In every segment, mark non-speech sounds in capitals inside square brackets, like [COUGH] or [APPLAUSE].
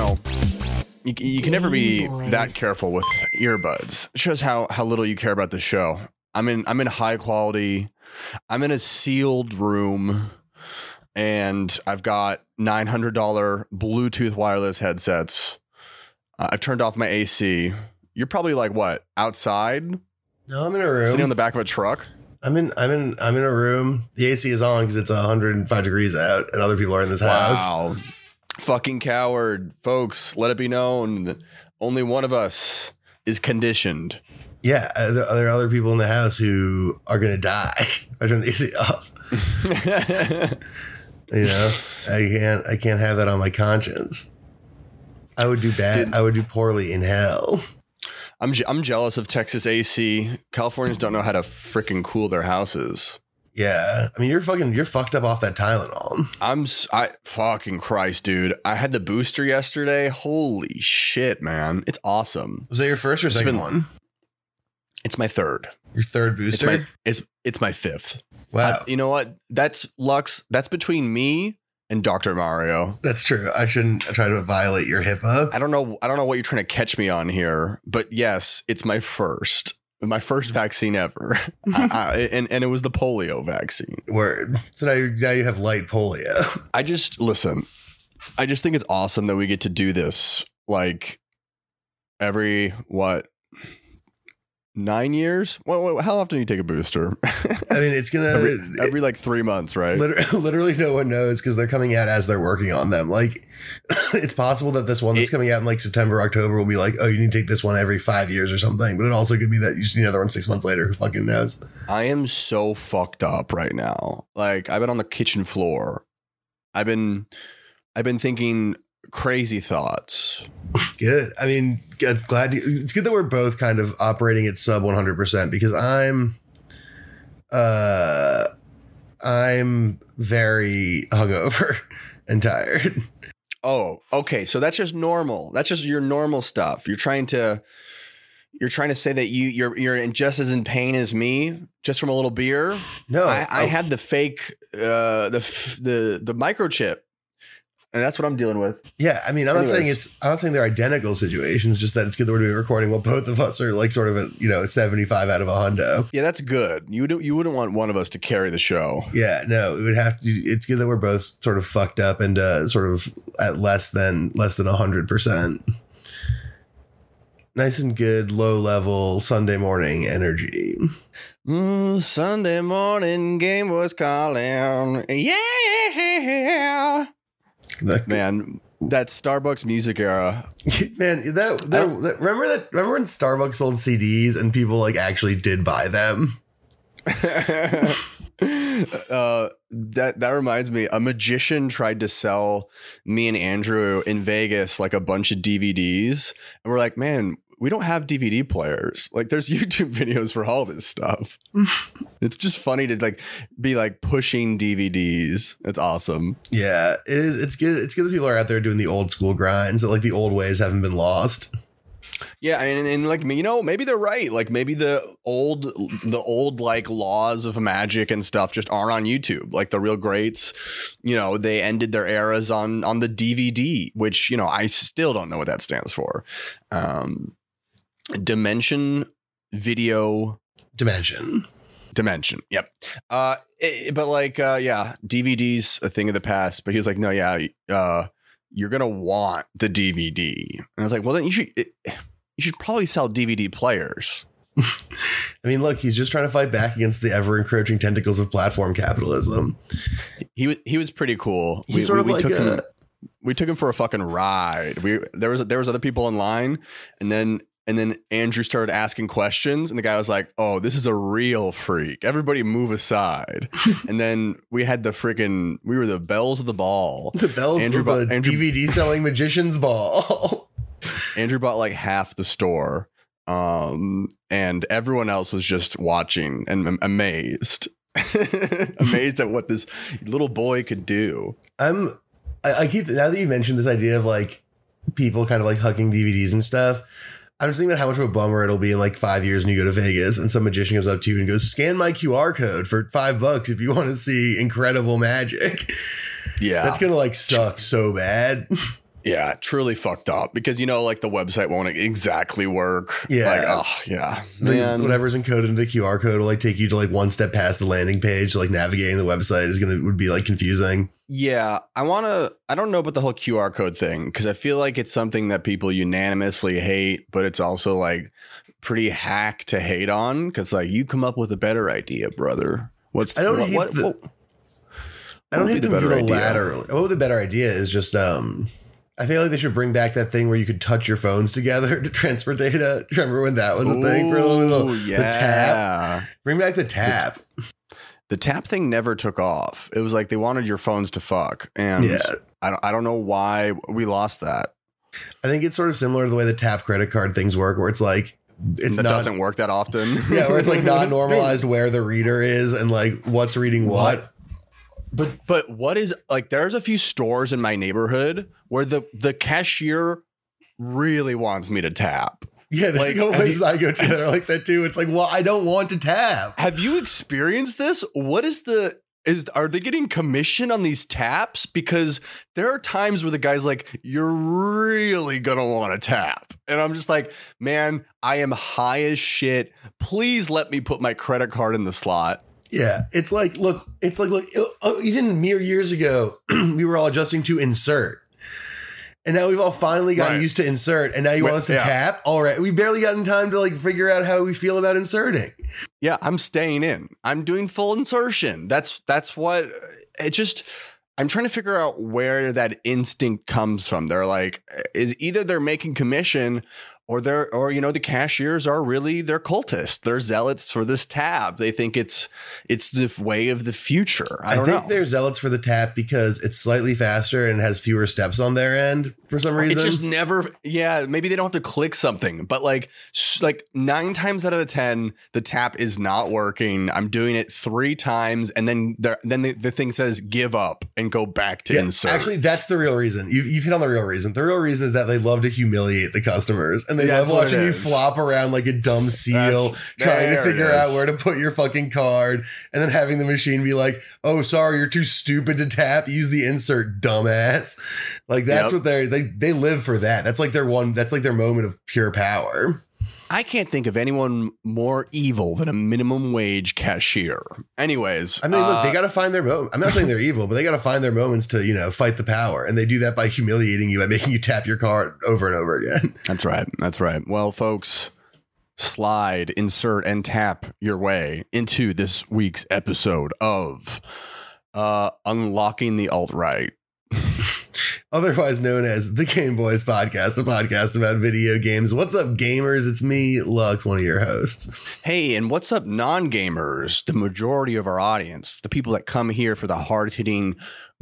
know, you, you can never be that careful with earbuds. It shows how how little you care about the show. I'm in I'm in high quality. I'm in a sealed room, and I've got nine hundred dollar Bluetooth wireless headsets. Uh, I've turned off my AC. You're probably like what outside, No, I'm in a room sitting on the back of a truck. I'm in. I'm in. I'm in a room. The AC is on because it's 105 degrees out, and other people are in this house. Wow, fucking coward, folks. Let it be known that only one of us is conditioned. Yeah, uh, there are other people in the house who are gonna die. if I turn the AC [LAUGHS] off. You know, I can't. I can't have that on my conscience. I would do bad. Did- I would do poorly in hell. I'm je- I'm jealous of Texas AC. Californians don't know how to freaking cool their houses. Yeah, I mean, you're fucking. You're fucked up off that Tylenol. I'm I fucking Christ, dude. I had the booster yesterday. Holy shit, man. It's awesome. Was that your first or second been- one? It's my third. Your third It's booster. my it's it's my fifth. wow, I- you know what? That's Lux. That's between me and Dr. Mario. that's true. I shouldn't try to violate your HIPAA. I don't know. I don't know what you're trying to catch me on here, but yes, it's my first, my first vaccine ever, [LAUGHS] I, I, and and it was the polio vaccine. Word. So now you now you have light polio. [LAUGHS] I just listen. I just think it's awesome that we get to do this like every what nine years. What how often do you take a booster? I mean, it's gonna [LAUGHS] every, every like three months, right? Liter- [LAUGHS] literally no one knows because they're coming out as they're working on them. Like, [COUGHS] it's possible that this one that's It- coming out in like September, October will be like, oh, you need to take this one every five years or something. But it also could be that you just need another one six months later. Who fucking knows? I am so fucked up right now. Like I've been on the kitchen floor. I've been I've been thinking crazy thoughts. Good. I mean, good, glad you, it's good that we're both kind of operating at sub 100% because I'm, uh, I'm very hungover [LAUGHS] and tired. Oh, okay. So that's just normal. That's just your normal stuff. You're trying to you're trying to say that you you're you're in just as in pain as me just from a little beer. No, I, I oh, had the fake uh the the the microchip. And that's what I'm dealing with. Yeah, I mean, I'm not saying it's. I'm not saying they're identical situations. Just that it's good that we're doing a recording while both of us are like sort of at you know 75 out of a hundo. Yeah, that's good. You don't you wouldn't want one of us to carry the show. Yeah, no, it would have to. It's good that we're both sort of fucked up and uh, sort of at less than less than hundred percent. Nice and good, low level Sunday morning energy. Mm, Sunday morning game was calling. Yeah. That- Man, that Starbucks music era. [LAUGHS] Man, that, that, that- remember that remember when Starbucks sold CDs and people like actually did buy them? [LAUGHS] uh that that reminds me a magician tried to sell me and Andrew in Vegas like a bunch of DVDs and we're like man we don't have DVD players like there's [LAUGHS] YouTube videos for all this stuff [LAUGHS] it's just funny to like be like pushing DVDs it's awesome Yeah, it is. It's good. It's good that people are out there doing the old school grinds. That like the old ways haven't been lost. Yeah, and, and like you know, maybe they're right. Like maybe the old, the old like laws of magic and stuff just aren't on YouTube. Like the real greats, you know, they ended their eras on on the DVD, which you know I still don't know what that stands for. Um, Dimension Video Dimension. Dimension. Yep. Uh, it- but like, uh, yeah, DVD's a thing of the past. But he was like, no, yeah, uh, you're gonna want the DVD, and I was like, well, then you should. It, you should probably sell DVD players. [LAUGHS] I mean, look, he's just trying to fight back against the ever encroaching tentacles of platform capitalism. He was he was pretty cool. He's sort of like took a- him we took him for a fucking ride. We there was there was other people in line, and then and then Andrew started asking questions, and the guy was like, "Oh, this is a real freak. Everybody move aside." [LAUGHS] and then we had the freaking we were the bells of the ball. The bells Andrew of bu- the Andrew- DVD [LAUGHS] selling magician's ball. [LAUGHS] Andrew bought like half the store, um, and everyone else was just watching and am- amazed, amazed at what this little boy could do. I'm. I, I keep now that you mentioned this idea of like people kind of like hugging DVDs and stuff. I'm just thinking about how much of a bummer it'll be in like five years when you go to Vegas and some magician comes up to you and goes, "Scan my QR code for five bucks if you want to see incredible magic." Yeah, That's gonna like suck so bad. [LAUGHS] Yeah, truly fucked up because you know, like the website won't exactly work. Yeah. like, oh yeah, The- whatever's encoded into the QR code will like take you to like one step past the landing page. So like navigating the website is gonna would be like confusing. Yeah, I want to. I don't know about the whole QR code thing because I feel like it's something that people unanimously hate, but it's also like pretty hack to hate on because like you come up with a better idea, brother. What's I don't what, hate what- the- what- I don't What hate them the better idea? Oh, the better idea is just um I feel like they should bring back that thing where you could touch your phones together [LAUGHS] to transfer data. [LAUGHS] Remember when that was a thing for a little? Ooh, The tap. Bring back the tap. The tap thing never took off. It was like they wanted your phones to fuck, and Yeah. I don't. I don't know why we lost that. I think it's sort of similar to the way the tap credit card things work, where it's like it's that not doesn't work that often. [LAUGHS] yeah, where it's like not normalized where the reader is and like what's reading what. But but what is like there's a few stores in my neighborhood where the the cashier really wants me to tap. Yeah, there's Like, a couple have places I go to that are like that too. It's like, well, I don't want to tap. Have you experienced this? What is the is are they getting commission on these taps? Because there are times where the guy's like, "You're really gonna want to tap," and I'm just like, "Man, I am high as shit. Please let me put my credit card in the slot." Yeah, it's like look, it's like look. uh, uh Even mere years ago, [CLEARS THROAT] we were all adjusting to insert, and now we've all finally gotten Right. used to insert, and now you want us to yeah. tap. All right, we barely gotten time to like figure out how we feel about inserting. Yeah, I'm staying in. I'm doing full insertion. That's that's what uh, it just I'm trying to figure out where that instinct comes from. They're like uh, is either they're making commission or they're or you know the cashiers are really they're cultists. They're zealots for this tab. They think it's it's the way of the future. I I, think know. they're zealots for the tap because it's slightly faster and has fewer steps on their end for some reason. It's just never, yeah. Maybe they don't have to click something, but like, like nine times out of the ten, the tap is not working. I'm doing it three times, and then there, then the, the thing says give up and go back to Yeah, insert. Actually, that's the real reason. You've, you've hit on the real reason. The real reason is that they love to humiliate the customers and they That's love watching you flop around like a dumb seal, That's- trying to figure out where to put your fucking card, and then having the machine be like, "Oh, sorry, you're too stupid to tap. Use the insert, dumbass." Like that's Yep. what they're they they live for. That that's like their one. That's like their moment of pure power. I can't think of anyone more evil than a minimum wage cashier. Anyways, I mean, look, uh, they got to find their moment. I'm not saying they're evil, but they got to find their moments to you know fight the power, and they do that by humiliating you by making you tap your card over and over again. [LAUGHS] That's right. That's right. Well, folks, slide, insert, and tap your way into this week's episode of uh, Unlocking the Alt Right. [LAUGHS] otherwise known as the Game Boys Podcast, a podcast about video games. What's up, gamers? It's me, Lux, one of your hosts. Hey, and what's up, non gamers? The majority of our audience, the people that come here for the hard hitting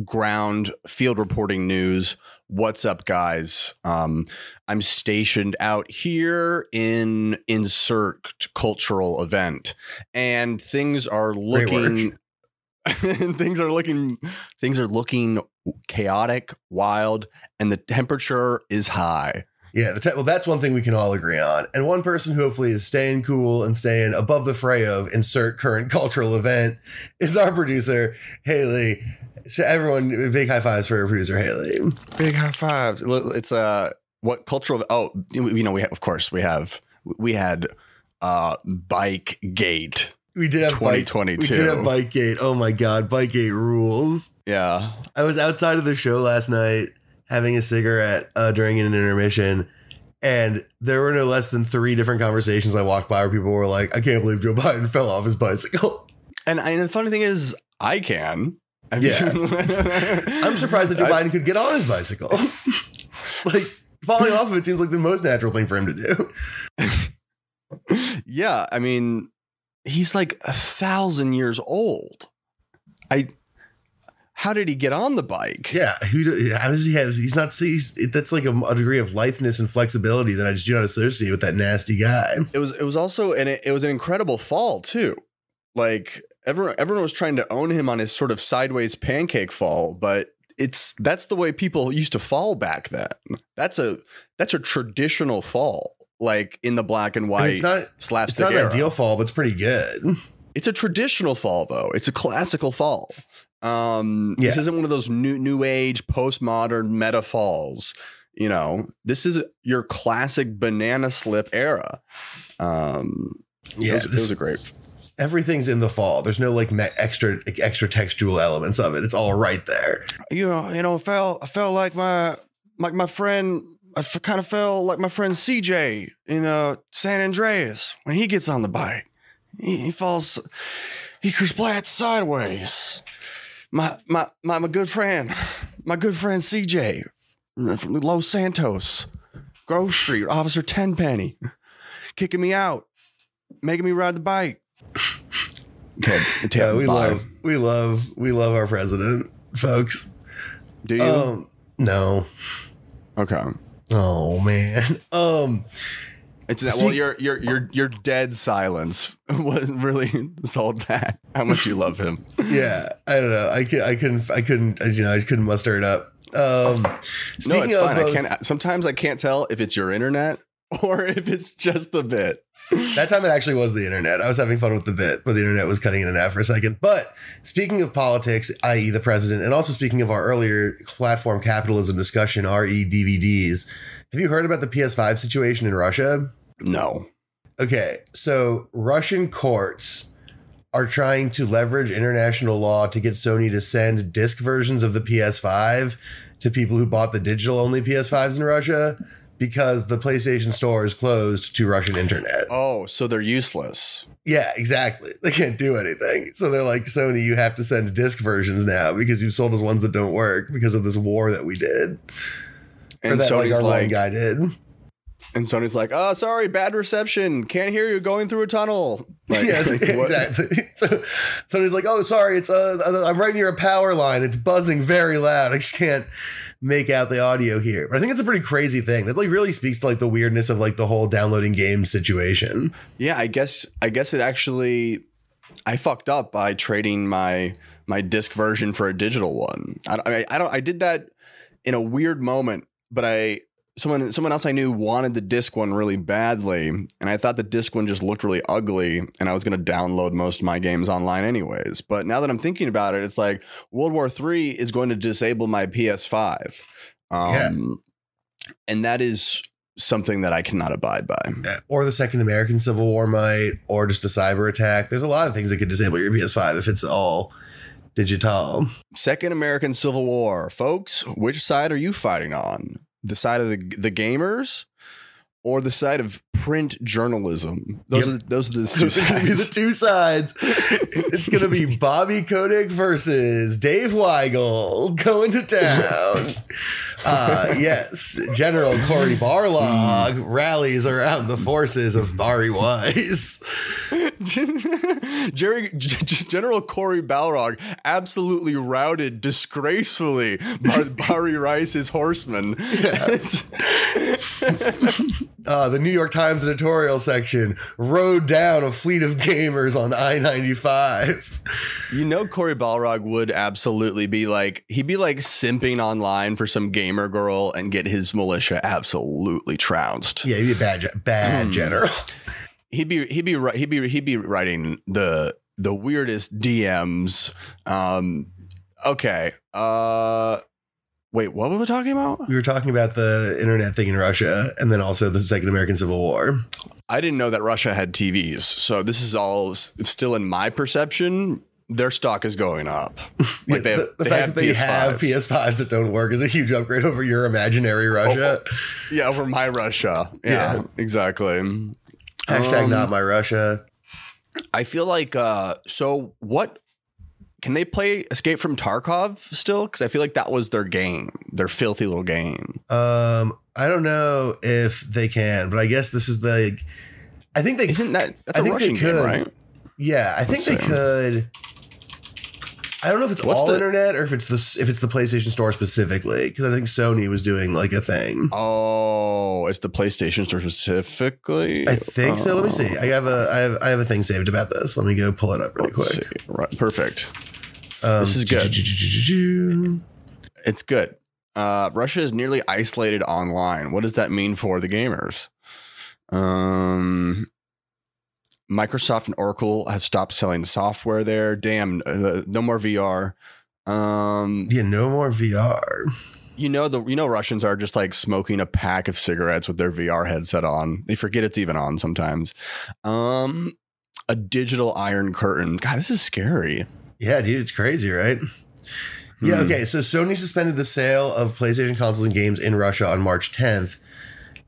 ground field reporting news. What's up, guys? Um, I'm stationed out here in insert cultural event, and things are looking. [LAUGHS] things are looking things are looking chaotic wild and the temperature is high Yeah, the te- well, that's one thing we can all agree on. And one person who hopefully is staying cool and staying above the fray of insert current [LAUGHS] cultural event is our producer, Haley. So everyone, big high fives for our producer, Haley. Big high fives. It's uh what cultural oh you know we have, of course we have we had uh bike gate We did have bike. We did have Bike Gate. Oh my god, Bike Gate rules. yeah I was outside of the show last night having a cigarette uh, during an intermission, and there were no less than three different conversations I walked by where people were like, "I can't believe Joe Biden [LAUGHS] fell off his bicycle." and, and the funny thing is I can I Yeah. [LAUGHS] I'm surprised that Joe I- Biden could get on his bicycle. [LAUGHS] like falling off of it seems like the most natural thing for him to do. yeah I mean he's like a thousand years old I how did he get on the bike Yeah, who? How does he have? He's not. He's, that's like a, a degree of litheness and flexibility that I just do not associate with that nasty guy. it was it was also and it, it was an incredible fall too like everyone everyone was trying to own him on his sort of sideways pancake fall but it's that's the way people used to fall back then that's a that's a traditional fall like in the black and white mean, it's not. slapstick It's not an era. ideal fall, but it's pretty good. it's a traditional fall though it's a classical fall Um, Yeah. This isn't one of those new new age postmodern meta falls. You know, this is your classic banana slip era. Um, Yeah, those, this- those are great. everything's in the fall. There's no like extra extra textual elements of it. It's all right there. You know, you know, I felt I felt like my like my friend. I f- kind of felt like my friend CJ in uh, San Andreas when he gets on the bike. He, he falls, he splats sideways. My my my my good friend, my good friend CJ from Los Santos, Grove Street, Officer Tenpenny, kicking me out, making me ride the bike. Okay, [LAUGHS] Yeah, we love we love we love our president, folks. Do you? Um, no. okay. Oh man. [LAUGHS] Um, It's Speak- well, your your your your dead silence [LAUGHS] wasn't really sold that. How much you love him. [LAUGHS] yeah. I don't know. I could I couldn't I couldn't you know I couldn't muster it up. Um, no, it's fine. I can't. Sometimes I can't tell if it's your internet or if it's just the bit. That time it actually was the internet. I was having fun with the bit, but the internet was cutting in and out for a second. But speaking of politics, i.e., the president, and also speaking of our earlier platform capitalism discussion, re DVDs, have you heard about the PS5 situation in Russia? No. Okay, so Russian courts are trying to leverage international law to get Sony to send disc versions of the PS5 to people who bought the digital only PS5s in Russia because the PlayStation Store is closed to Russian internet. Oh, so they're useless. Yeah, exactly. They can't do anything. So they're like, Sony, you have to send disc versions now because you've sold us ones that don't work because of this war that we did. or And that like Sony's our one like, guy did. and Sony's like, oh, sorry, bad reception. Can't hear you going through a tunnel. Like, [LAUGHS] yes, like, exactly. So Sony's like, oh, sorry, it's uh, I'm right near a power line. It's buzzing very loud. I just can't make out the audio here. But I think it's a pretty crazy thing. That like really speaks to like the weirdness of like the whole downloading games situation. Yeah, I guess I guess it actually I fucked up by trading my my disc version for a digital one. I, I, I don't I did that in a weird moment, but I someone someone else I knew wanted the disc one really badly, and I thought the disc one just looked really ugly, and I was going to download most of my games online anyways. But now that I'm thinking about it, it's like World War III is going to disable my PS5, um, Yeah. and that is something that I cannot abide by. Or the second American Civil War might, or just a cyber attack. There's a lot of things that could disable your PS5 if it's all digital. Second American Civil War, folks. Which side are you fighting on? The side of the the gamers, or the side of print journalism? Those Yep. are those are the [LAUGHS] two It's the sides. two sides. It's gonna be [LAUGHS] Bobby Kotick versus Dave Weigel going to town. [LAUGHS] Uh, yes, General Cory Barlog rallies around the forces of Bari Weiss. [LAUGHS] Jerry G- General Corey Balrog absolutely routed disgracefully Bar- [LAUGHS] Barry Rice's horsemen. [LAUGHS] Uh, the New York Times editorial section rode down a fleet of gamers on I 95. You know, Corey Balrog would absolutely be like, he'd be like simping online for some gamer girl and get his militia absolutely trounced. Yeah, he'd be a bad, bad Hmm. general. [LAUGHS] He'd be, he'd be, he'd be, he'd be writing the, the weirdest DMs. Um, okay. Uh, wait, what were we talking about? We were talking about the internet thing in Russia and then also the Second American Civil War. I didn't know that Russia had TVs. So this is all still in my perception. Their stock is going up. [LAUGHS] Like they have, the the they fact have that they have PS5s. PS5s that don't work is a huge upgrade over your imaginary Russia. Yeah, over my Russia. Yeah, Yeah. exactly. Hashtag Um, not my Russia. I feel like uh so what can they play Escape from Tarkov still? Because I feel like that was their game, their filthy little game. Um, I don't know if they can, but I guess this is the. I think they. Isn't that that's I a think they Russian game, could. right? Yeah, I think Let's they see. could. I don't know if it's What's all the- internet or if it's the if it's the PlayStation Store specifically because I think Sony was doing like a thing. Oh, it's the PlayStation Store specifically. I think so. Let me see. Oh, I have a I have I have a thing saved about this. Let me go pull it up really let's quick. see. Right, perfect. Um, This is good. good. It's good. Uh, Russia is nearly isolated online. What does that mean for the gamers? Um, Microsoft and Oracle have stopped selling software there. Damn, uh, no more VR. Um, Yeah, no more VR. you know the you know Russians are just like smoking a pack of cigarettes with their VR headset on. They forget it's even on sometimes. Um, a digital iron curtain. God, this is scary. Yeah, dude, it's crazy, right? Yeah, Hmm. okay. So Sony suspended the sale of PlayStation consoles and games in Russia on March 10th.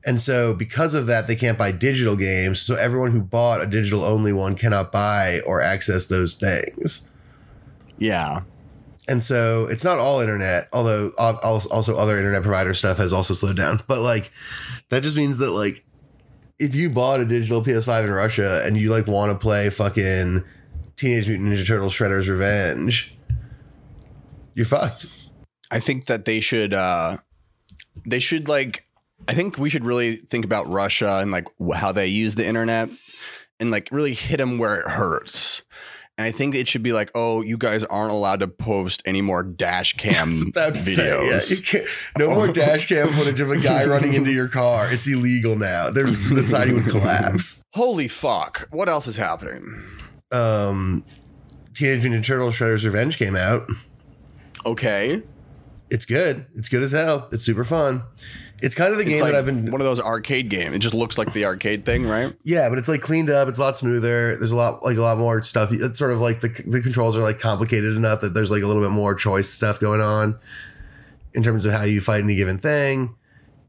And so because of that, they can't buy digital games. So everyone who bought a digital only one cannot buy or access those things. Yeah. And so it's not all internet, although al- al- also other internet provider stuff has also slowed down. [LAUGHS] But like that just means that like if you bought a digital PS5 in Russia and you like want to play fucking Teenage Mutant Ninja Turtles Shredder's Revenge, you're fucked. I think that they should uh they should like I think we should really think about Russia and like how they use the internet and like really hit them where it hurts. And I think it should be like, oh, you guys aren't allowed to post any more dash [LAUGHS] cam was about to say, yeah, videos. no more [LAUGHS] dash cam footage of a guy running into your car. It's illegal now. They're the society would collapse. Holy fuck. What else is happening? Um, Teenage Mutant Ninja Turtles Shredder's Revenge came out. Okay. It's good. It's good as hell. It's super fun. It's kind of the It's game like that I've been. one of those arcade games. It just looks like the arcade thing, right? Yeah, but it's like cleaned up. It's a lot smoother. There's a lot like a lot more stuff. It's sort of like the the controls are like complicated enough that there's like a little bit more choice stuff going on in terms of how you fight any given thing.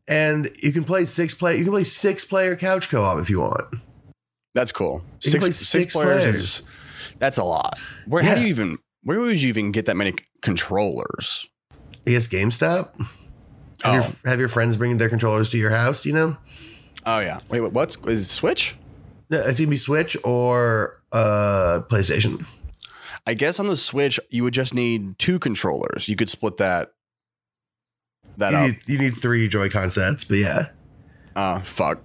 And you can play six play. You can play six player couch co op if you want. That's cool. You can play six players. is that's a lot. Where how do you even where would you even get that many controllers? I guess GameStop. Have, your, Oh. have your friends bring their controllers to your house? You know, Oh yeah. Wait, what, what's is it Switch? no, it's gonna be Switch or uh, PlayStation. I guess on the Switch you would just need two controllers. You could split that that You up. need, you need three Joy-Con sets, but yeah. Oh fuck.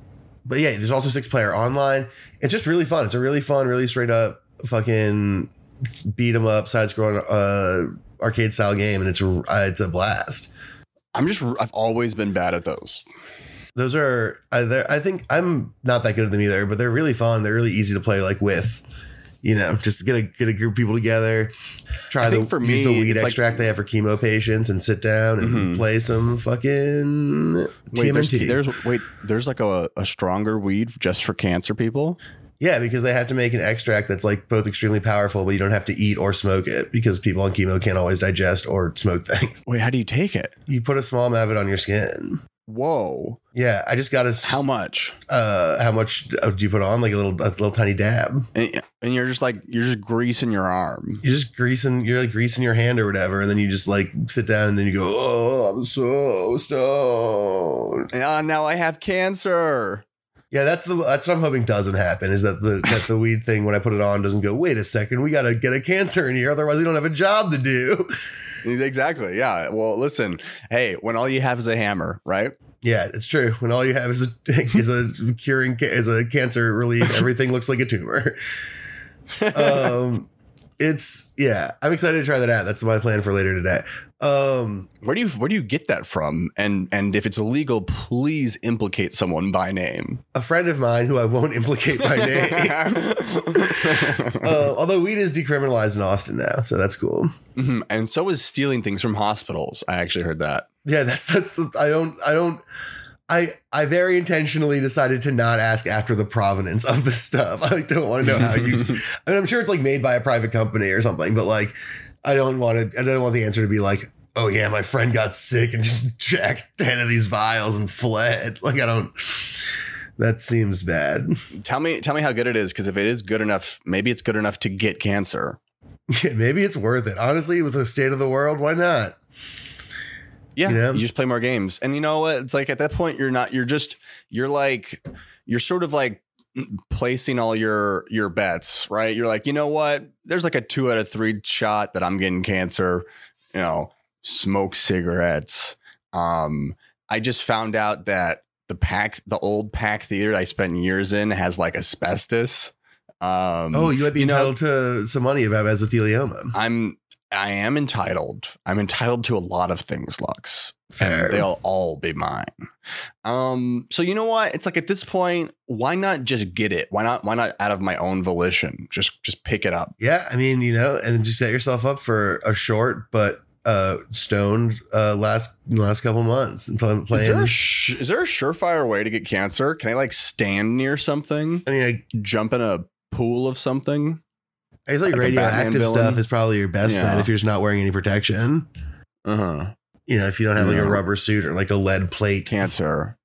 But yeah, there's also six player online. It's just really fun. It's a really fun, really straight up fucking beat 'em up side scrolling uh, arcade style game, and it's uh, it's a blast. I'm just I've always been bad at those. Those are I, they're- I think I'm not that good at them either, but they're really fun. They're really easy to play like with. You know, just get a get a group of people together. Try the for use me, the weed it's like- extract they have for chemo patients and sit down and Mhm. play some fucking Wait, there's, there's wait, there's like a, a stronger weed just for cancer people. Yeah, because they have to make an extract that's like both extremely powerful, but you don't have to eat or smoke it because people on chemo can't always digest or smoke [LAUGHS] things. Wait, how do you take it? You put a small amount of it on your skin. Whoa. Yeah, I just got a. How much? Uh, how much uh, do you put on? Like a little, a little tiny dab. And, and you're just like you're just greasing your arm. You're just greasing. You're like greasing your hand or whatever, and then you just like sit down and then you go, "Oh, I'm so stoned." Ah, now I have cancer. Yeah, that's the that's what I'm hoping doesn't happen. Is that the that the weed thing when I put it on doesn't go? Wait a second, we got to get a cancer in here, otherwise we don't have a job to do. [LAUGHS] Exactly. Yeah. Well, listen. Hey, when all you have is a hammer, right? Yeah, it's true. When all you have is a [LAUGHS] is a curing is a cancer relief, [LAUGHS] everything looks like a tumor. Um, it's yeah. I'm excited to try that out. That's my plan for later today. Um, Where do you where do you get that from? And and if it's illegal, please implicate someone by name. a friend of mine who I won't implicate by [LAUGHS] name. [LAUGHS] uh, although weed is decriminalized in Austin now, so that's cool. Mhm. And so is stealing things from hospitals. I actually heard that. Yeah, that's that's the I don't I don't I I very intentionally decided to not ask after the provenance of this stuff. [LAUGHS] I don't want to know how you. I mean, I'm sure it's like made by a private company or something, but like I don't want to. I don't want the answer to be like, oh yeah, my friend got sick and just [LAUGHS] jacked ten of these vials and fled. [LAUGHS] Like I don't. That seems bad. [LAUGHS] Tell me tell me how good it is because if it is good enough, maybe it's good enough to get cancer. Yeah, maybe it's worth it. Honestly, with the state of the world, why not? Yeah, You know? you just play more games, and you know what? It's like at that point, you're not. You're just. You're like. You're sort of like placing all your your bets, right? You're like, you know what? There's like a two out of three shot that I'm getting cancer. You know, smoke cigarettes. Um, I just found out that the pack, the old pack theater I spent years in, has like asbestos. Um, Oh, you might be you know- entitled to some money if I have mesothelioma. I'm I am entitled. I'm entitled to a lot of things, Lux. Fair. And they'll all be mine. Um, so you know what? It's like at this point, why not just get it? Why not why not out of my own volition? Just just pick it up. Yeah, I mean, you know, and just set yourself up for a short but uh stoned uh last last couple months and play, Is there, a sh- is there a surefire way to get cancer? Can I like stand near something, I mean, I, jump in a pool of something? I guess like, Like radioactive stuff is probably your best bet if you're just not wearing any protection. Uh huh. You know, if you don't have like a rubber suit or like a lead plate. Cancer,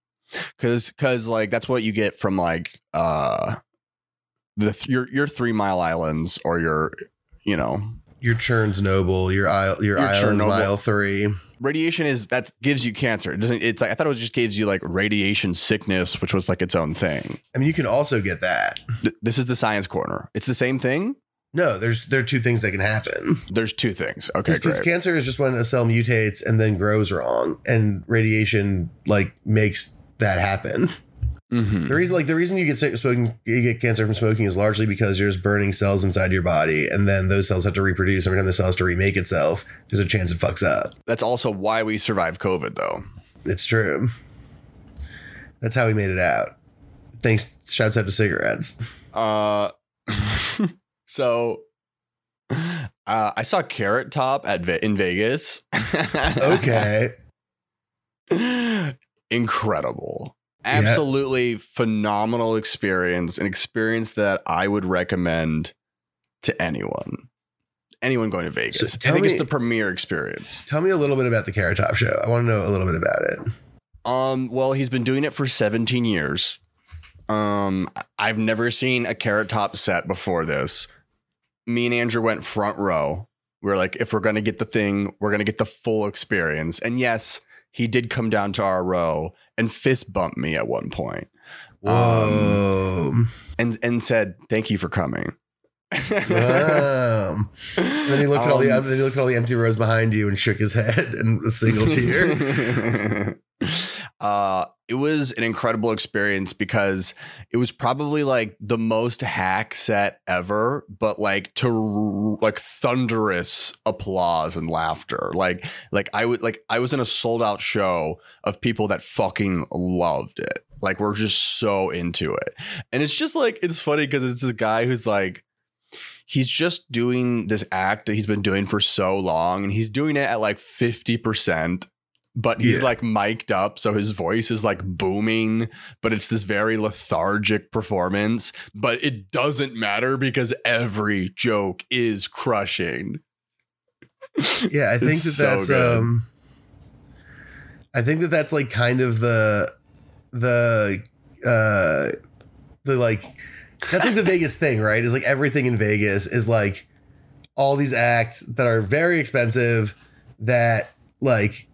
because because like that's what you get from like uh the th- your your Three Mile Islands or your you know Your Chernobyls, your isle, your, Your islands mile three. radiation is that gives you cancer. It doesn't. It's like I thought it was just gives you like radiation sickness, which was like its own thing. I mean, you can also get that. Th- this is the science corner. It's the same thing. No, there's there are two things that can happen. There's two things. Okay, Because cancer is just when a cell mutates and then grows wrong, and radiation like makes that happen. Mhm. The reason, like the reason you get sick smoking, you get cancer from smoking is largely because you're just burning cells inside your body, and then those cells have to reproduce. Every time the cells to remake itself, there's a chance it fucks up. That's also why we survived COVID, though. It's true. That's how we made it out. Thanks. Shouts out to cigarettes. Uh, so uh, I saw Carrot Top at in Vegas. Okay. [LAUGHS] Incredible. Absolutely phenomenal experience. An experience that I would recommend to anyone. Anyone going to Vegas. So I tell think it's the premier experience. Tell me a little bit about the Carrot Top show. I want to know a little bit about it. Um, well, he's been doing it for 17 years. Um, I've never seen a carrot top set before this. Me and Andrew went front row. We are like, if we're gonna get the thing, we're gonna get the full experience. And yes, he did come down to our row and fist bumped me at one point Whoa. and and said, Thank you for coming. Um, [LAUGHS] and then he looked at all the Um, then he looked at all the empty rows behind you and shook his head [LAUGHS] and a single tear. [LAUGHS] uh it was an incredible experience because it was probably like the most hack set ever but like to like thunderous applause and laughter. Like like i would like i was in a sold out show of people that fucking loved it. Like we're just so into it. And it's just like it's funny because it's this guy who's like he's just doing this act that he's been doing for so long and he's doing it at like 50% but he's Yeah. like mic'd up so his voice is like booming but it's this very lethargic performance but it doesn't matter because every joke is crushing Yeah, I think that so that's good. um I think that that's like kind of the the uh the like that's like the Vegas thing, right? Is like everything in Vegas is like all these acts that are very expensive that like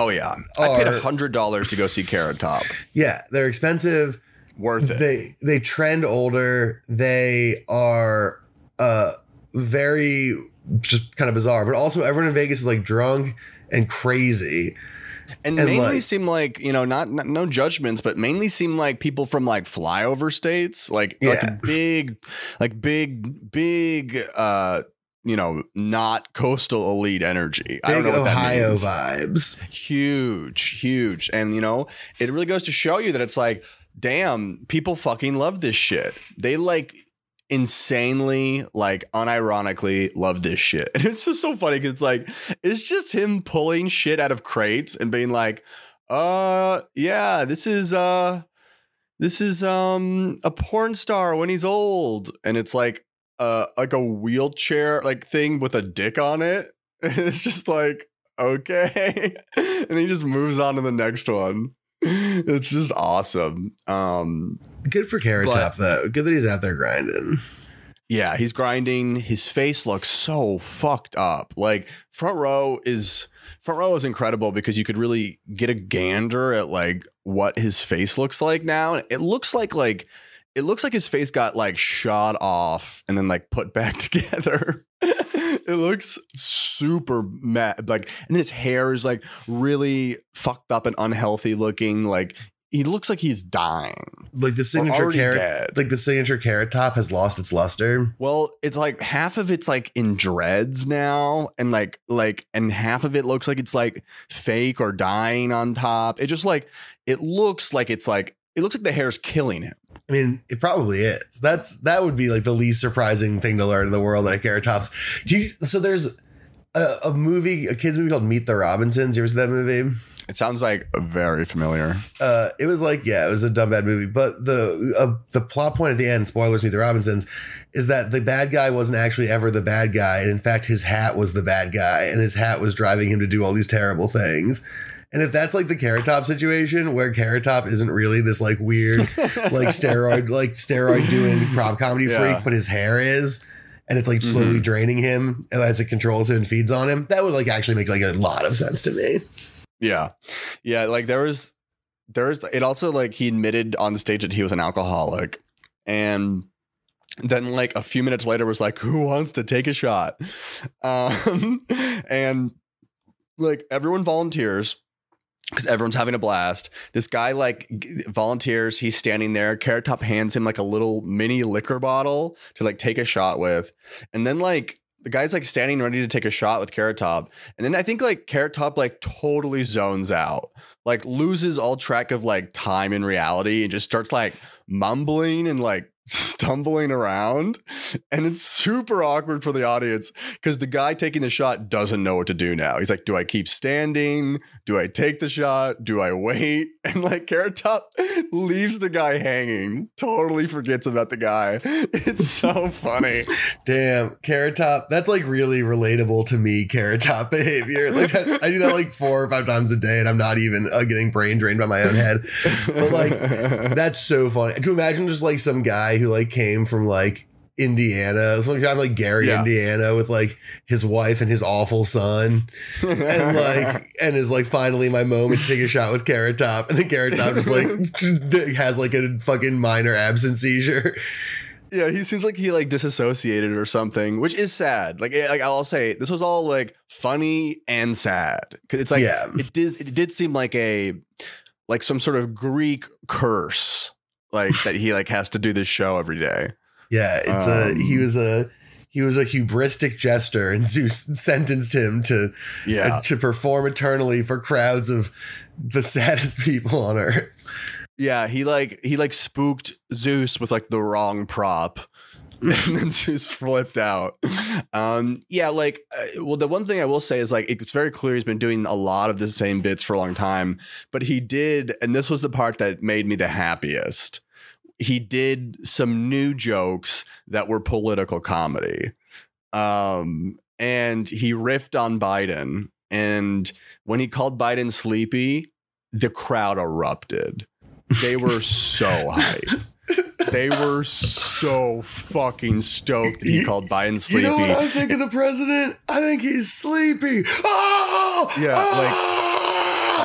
oh yeah i paid Are- a hundred dollars to go see carrot top yeah, they're expensive. worth it They they trend older. They are uh very just kind of bizarre, but also everyone in Vegas is like drunk and crazy. and, And, mainly like- seem like you know not, not no judgments but mainly seem like people from like flyover states like Yeah. like big like big big uh you know not coastal elite energy. I don't Big know what Ohio that means. vibes. huge huge. And you know it really goes to show you that it's like damn people fucking love this shit. They like insanely like unironically love this shit. And [LAUGHS] it's just so funny because it's like it's just him pulling shit out of crates and being like uh yeah this is uh this is um a porn star when he's old. And it's like uh like a wheelchair like thing with a dick on it [LAUGHS] and it's just like okay [LAUGHS] and then he just moves on to the next one it's just awesome um Good for Carrot But- Top though. Good that he's out there grinding. yeah he's grinding his face looks so fucked up like front row is front row is incredible because you could really get a gander at like what his face looks like now it looks like like it looks like his face got like shot off and then like put back [LAUGHS] together it looks super mad like and then his hair is like really fucked up and unhealthy looking like he looks like he's dying. Like the signature carrot, dead. like the signature carrot top has lost its luster. Well, it's like half of it's like in dreads now, and like like and half of it looks like it's like fake or dying on top. It just like it looks like it's like it looks like the hair's killing him. I mean, it probably is. That's that would be like the least surprising thing to learn in the world that carrot tops. Do you, so there's a, a movie, a kids movie called Meet the Robinsons. You ever see that movie? It sounds like very familiar. Uh, it was like, yeah, it was a dumb bad movie. But the uh, the plot point at the end, spoilers, Meet the Robinsons, is that the bad guy wasn't actually ever the bad guy, and in fact, his hat was the bad guy, and his hat was driving him to do all these terrible things. And if that's like the Carrot Top situation, where Carrot Top isn't really this like weird, [LAUGHS] like steroid, like steroid doing prop comedy Yeah. freak, but his hair is, and it's like slowly Mhm. draining him as it controls him and feeds on him, that would like actually make like a lot of sense to me. Yeah. Yeah. Like there was, there was, it also like he admitted on the stage that he was an alcoholic. And then like a few minutes later was like, who wants to take a shot? [LAUGHS] Um, and like everyone volunteers because everyone's having a blast. This guy like volunteers. He's standing there. Carrot Top hands him like a little mini liquor bottle to like take a shot with. And then like the guy's like standing ready to take a shot with Carrot Top. And then I think like Carrot Top like totally zones out, like loses all track of like time and reality and just starts like mumbling and like stumbling around. And it's super awkward for the audience because the guy taking the shot doesn't know what to do now. He's like, Do I keep standing? Do I take the shot? Do I wait? [LAUGHS] And like Carrot Top leaves the guy hanging, totally forgets about the guy. [LAUGHS] It's so funny. Damn, Carrot Top. That's like really relatable to me, Carrot Top behavior. Like I, I do that like four or five times a day, and I'm not even uh, getting brain drained by my own head. But like, that's so funny. To imagine just like some guy who like came from like Indiana, some kind of like Gary, Yeah. Indiana, with like his wife and his awful son, and like, [LAUGHS] and is like finally my moment to take a shot with Carrot Top, and then Carrot Top just like [LAUGHS] just has like a fucking minor absence seizure. Yeah, he seems like he like disassociated or something, which is sad. Like, eh, like I'll say, this was all like funny and sad because it's like Yeah. it did. It did seem like a like some sort of Greek curse, like that [LAUGHS] he like has to do this show every day. Yeah, it's a he Um, was a he was a hubristic jester, and [LAUGHS] Zeus sentenced him to Yeah, uh, to perform eternally for crowds of the [LAUGHS] saddest people on earth. yeah. He like he like spooked Zeus with like the wrong prop. [LAUGHS] and then Zeus flipped out. Um, yeah, like, uh, well, the one thing I will say is like it's very clear he's been doing a lot of the same bits for a long time, but he did, and this was the part that made me the happiest. He did some new jokes that were political comedy, um, and he riffed on Biden. And when he called Biden sleepy, the crowd erupted. They were so [LAUGHS] hyped. They were so fucking stoked that he called Biden sleepy. You know what I think of the president? I think he's sleepy. Oh, Yeah, ah!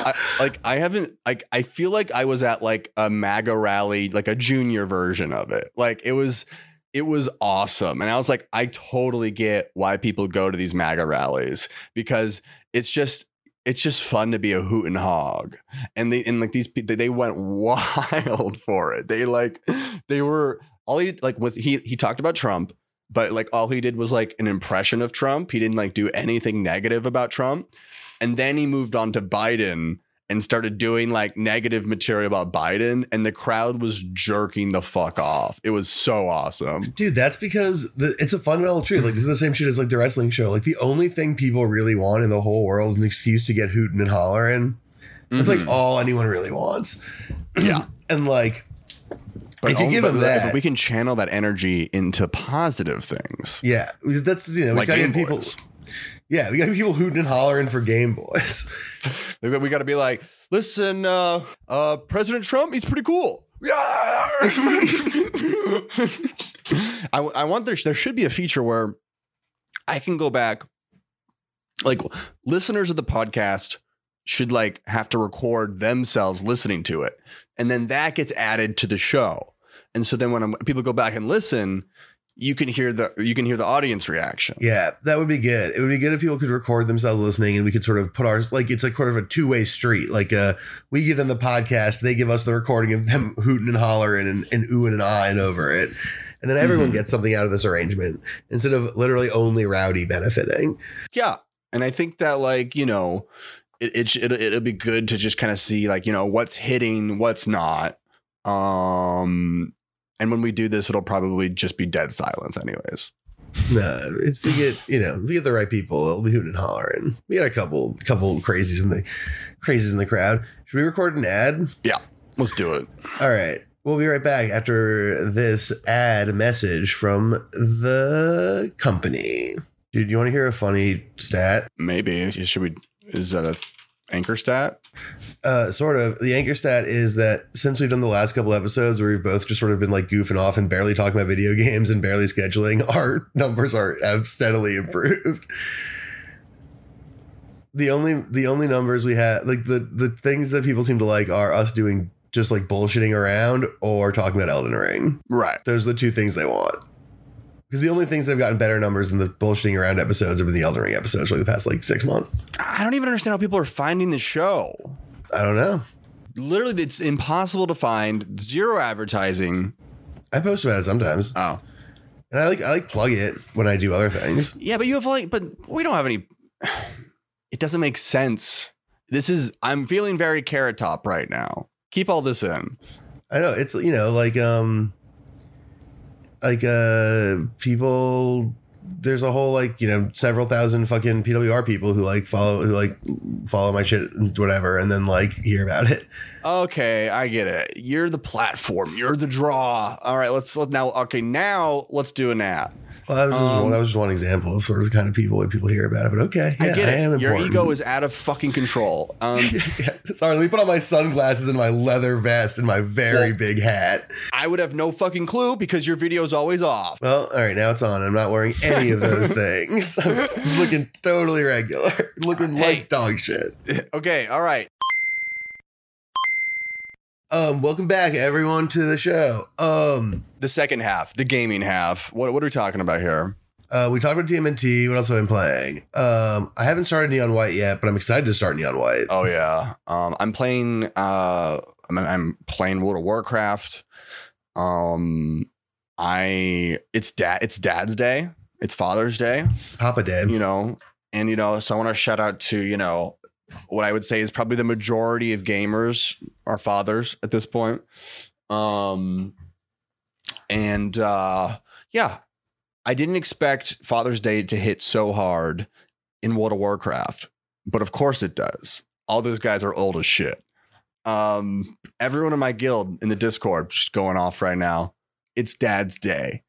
I, like I haven't like I feel like I was at like a MAGA rally, like a junior version of it. Like it was it was awesome. And I was like, I totally get why people go to these MAGA rallies because it's just it's just fun to be a hoot and hog. And they and like these people they went [LAUGHS] wild for it. They like they were all he like with he he talked about Trump, but like all he did was like an impression of Trump. He didn't like do anything negative about Trump. And then he moved on to Biden and started doing like negative material about Biden, and the crowd was jerking the fuck off. It was so awesome. Dude, that's because the, it's a fundamental truth. Like this is the same shit as like the wrestling show. Like the only thing people really want in the whole world is an excuse to get hooting and hollering. That's like Mhm. all anyone really wants. [CLEARS THROAT] yeah. And like, But If you give them that- we can channel that energy into positive things. yeah, that's you know, we Like gotta get people. Boys. Yeah, we got people hooting and hollering for Game Boys. [LAUGHS] We got, to be like, listen, uh, uh, President Trump, he's pretty cool. [LAUGHS] I, I want there there should be a feature where I can go back like listeners of the podcast should like have to record themselves listening to it and then that gets added to the show and so then when I'm, people go back and listen you can hear the you can hear the audience reaction. Yeah, that would be good. It would be good if people could record themselves listening and we could sort of put ours like it's like sort of a two way street. Like uh we give them the podcast, they give us the recording of them hooting and hollering and, and oohing and ahhing over it. And then everyone Mhm. gets something out of this arrangement instead of literally only Rowdy benefiting. Yeah, and I think that like you know, it it it'll, it'll be good to just kind of see like you know what's hitting, what's not. Um, and when we do this, it'll probably just be dead silence, anyways. No, if we get you know, if we get the right people, it'll be hooting and hollering. We got a couple couple crazies in the crazies in the crowd. Should we record an ad? Yeah, let's do it. All right. We'll be right back after this ad message from the company. Dude, you want to hear a funny stat? Maybe should we? Is that a anchor stat? Uh, sort of. The anchor stat is that since we've done the last couple episodes where we've both just sort of been like goofing off and barely talking about video [LAUGHS] games and barely scheduling, [LAUGHS] our numbers are have steadily improved. The only the only numbers we had like the the things that people seem to like are us doing just like bullshitting around or talking about Elden Ring. Right. Those are the two things they want. Because the only things that have gotten better numbers than the bullshitting around episodes have been the Elden Ring episodes for the past like six months. I don't even understand how people are finding the show. I don't know. Literally, it's impossible to find. Zero advertising. I post about it sometimes, Oh, and I like I like plug it when I do other things. yeah, but you have like, but we don't have any. [SIGHS] It doesn't make sense. This is. I'm feeling very carrot top right now. Keep all this in. I know it's you know like um like uh people. There's a whole like you know several thousand fucking PWR people who like follow who like follow my shit and whatever, and then like hear about it. Okay, I get it. You're the platform. You're the draw. All right, let's let now. Okay, now let's do an ad. Well, that was just Um, one, that was just one example of sort of the kind of people that people hear about it. But okay, yeah, I get it. am Your important. ego is out of fucking control. Um, [LAUGHS] Yeah, sorry, let me put on my sunglasses and my leather vest and my very Well- big hat. I would have no fucking clue because your video is always off. Well, all right, now it's on. I'm not wearing any of those [LAUGHS] things. [LAUGHS] I'm just looking totally regular, looking Hey. like dog shit. okay, all right. Um, welcome back, everyone, to the show. Um, The second half, the gaming half. What what are we talking about here? uh, we talked about TMNT. What else have I been playing? Um, I haven't started Neon White yet, but I'm excited to start Neon White. Oh yeah. Um, I'm playing. Uh, I'm, I'm playing World of Warcraft. Um, I it's dad. It's Dad's Day. It's Father's Day. Papa Dad. You know, and you know, so I want to shout out to you know what I would say is probably the majority of gamers are fathers at this point. Um, and uh, yeah, I didn't expect Father's Day to hit so hard in World of Warcraft, but of course it does. All those guys are old as shit. Um, everyone in my guild in the Discord just going off right now. It's Dad's Day.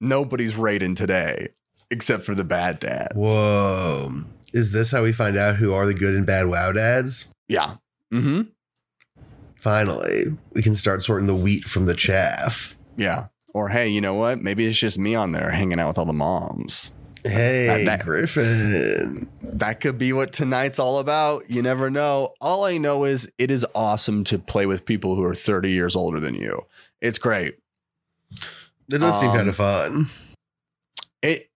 Nobody's raiding today except for the bad dads. Whoa. Is this how we find out who are the good and bad WoW dads? Yeah. Mm-hmm. Finally, we can start sorting the wheat from the chaff. Yeah. Or hey, you know what? Maybe it's just me on there hanging out with all the moms. Hey, That- that- Griffin. That could be what tonight's all about. You never know. All I know is it is awesome to play with people who are 30 years older than you. It's great. That does seem Um, kind of fun. It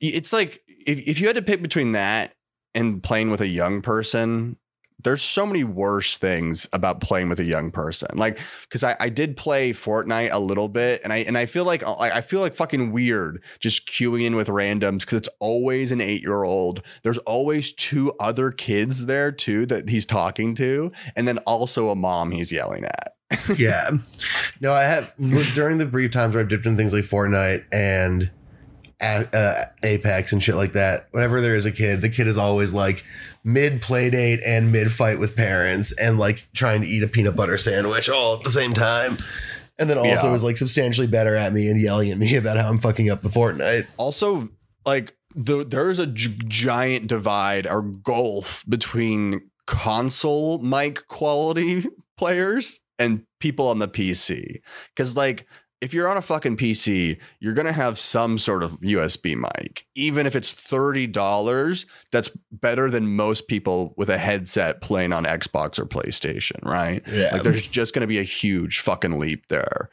it's like if, if you had to pick between that and playing with a young person, there's so many worse things about playing with a young person. Like, because I, I did play Fortnite a little bit, and I and I feel like I feel like fucking weird just queuing in with randoms because it's always an eight year old. There's always two other kids there too that he's talking to, and then also a mom he's yelling at. [LAUGHS] yeah. No, I have during the brief times where I've dipped in things like Fortnite and A- uh, Apex and shit like that. Whenever there is a kid, the kid is always like mid play date and mid fight with parents and like trying to eat a peanut butter sandwich all at the same time. And then also Yeah. is like substantially better at me and yelling at me about how I'm fucking up the Fortnite. also like the there's a g- giant divide or gulf between console mic quality [LAUGHS] players and people on the PC cuz like if you're on a fucking PC, you're going to have some sort of USB mic. Even if it's $30, that's better than most people with a headset playing on Xbox or PlayStation, right? Yeah. Like there's just going to be a huge fucking leap there.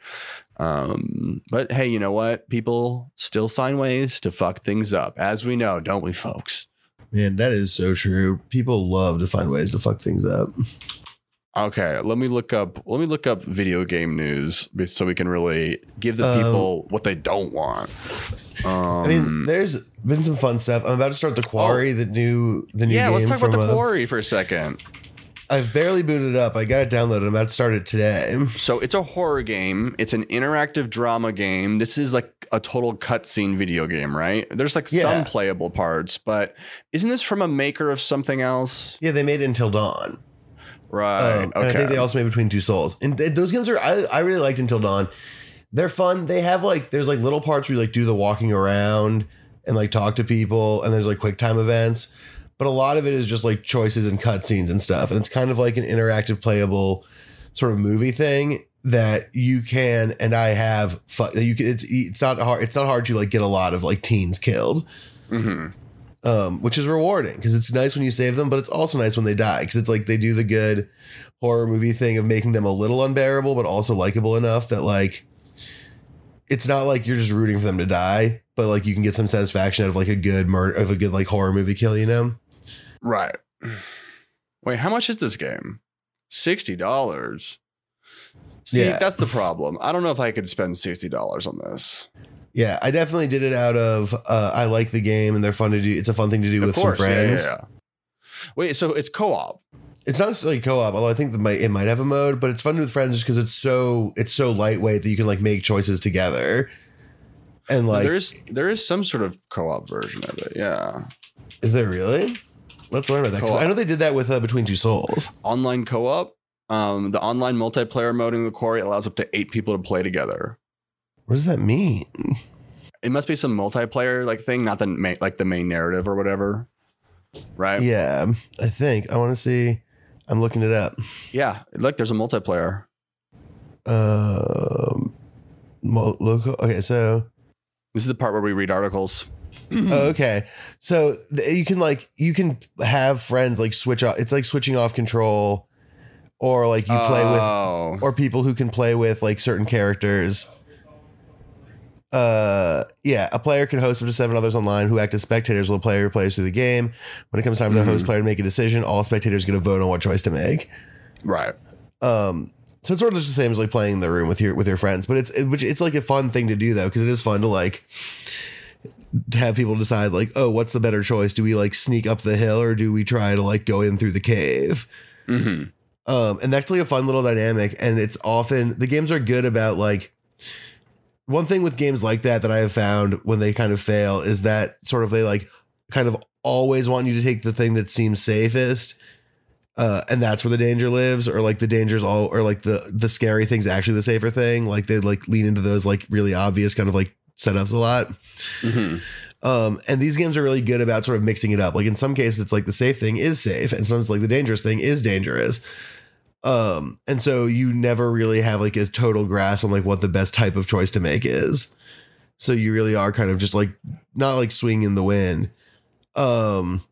Um, but hey, you know what? People still find ways to fuck things up, as we know, don't we, folks? Man, that is so true. People love to find ways to fuck things up. Okay, let me look up. Let me look up video game news so we can really give the Um, people what they don't want. Um, I mean, there's been some fun stuff. I'm about to start the Quarry, the new the new yeah, let's talk about the uh, quarry for a second. I've barely booted it up. I got it downloaded. I'm about to start it today. So it's a horror game. It's an interactive drama game. This is like a total cutscene video game, right? There's like Yeah. some playable parts, but isn't this from a maker of something else? Yeah, they made Until Dawn. Right. Um, And I okay. think they also made Between Two Souls. And th- those games are I, I really liked Until Dawn. They're fun. They have like there's like little parts where you like do the walking around and like talk to people, and there's like quick time events. But a lot of it is just like choices and cutscenes and stuff. And it's kind of like an interactive, playable sort of movie thing that you can and I have fun. You can. It's it's not hard. It's not hard to like get a lot of like teens killed Mhm. Um, which is rewarding because it's nice when you save them, but it's also nice when they die because it's like they do the good horror movie thing of making them a little unbearable, but also likable enough that like it's not like you're just rooting for them to die, but like you can get some satisfaction out of like a good murder of a good like horror movie kill, you know? Right. Wait, how much is this game? Sixty dollars. See, Yeah. that's the problem. I don't know if I could spend sixty dollars on this. Yeah, I definitely did it out of uh, I like the game and they're fun to do. It's a fun thing to do Of with course, some friends. yeah, yeah. Wait, so it's co-op. It's not necessarily co-op, although I think that might it might have a mode, but it's fun with friends just because it's so it's so lightweight that you can like make choices together. And like, there is there is some sort of co-op version of it. Yeah, is there really? Let's learn about that Co-op. I know they did that with uh, Between Two Souls. online co-op. Um, the online multiplayer mode in the quarry allows up to eight people to play together. What does that mean? It must be some multiplayer like thing, not the main, like the main narrative or whatever. Right? Yeah, I think I want to see. I'm looking it up. Yeah. Look, there's a multiplayer. Um, mo- local. Okay, so This is the part where we read articles. Oh, okay. So th- you can like you can have friends like switch off. It's like switching off control, or like you play with, Oh. or people who can play with like certain characters. Uh, yeah, a player can host up to seven others online who act as spectators while the player plays through the game. When it comes time for the host player to make a decision, all spectators get to vote on what choice to make. right. Um, so it's sort of just the same as like playing in the room with your with your friends, but it's it, which it's like a fun thing to do though because it is fun to like to have people decide like oh what's the better choice do we like sneak up the hill or do we try to like go in through the cave hmm um and that's like a fun little dynamic and it's often the games are good about like one thing with games like that that I have found when they kind of fail is that sort of they like kind of always want you to take the thing that seems safest uh, and that's where the danger lives, or like the dangers all, or like the the scary thing's actually the safer thing. Like they like lean into those like really obvious kind of like setups a lot. hmm Um, and these games are really good about sort of mixing it up. Like in some cases, it's like the safe thing is safe, and sometimes like the dangerous thing is dangerous. Um, and so you never really have like a total grasp on like what the best type of choice to make is. So you really are kind of just like not like swinging the wind. Um,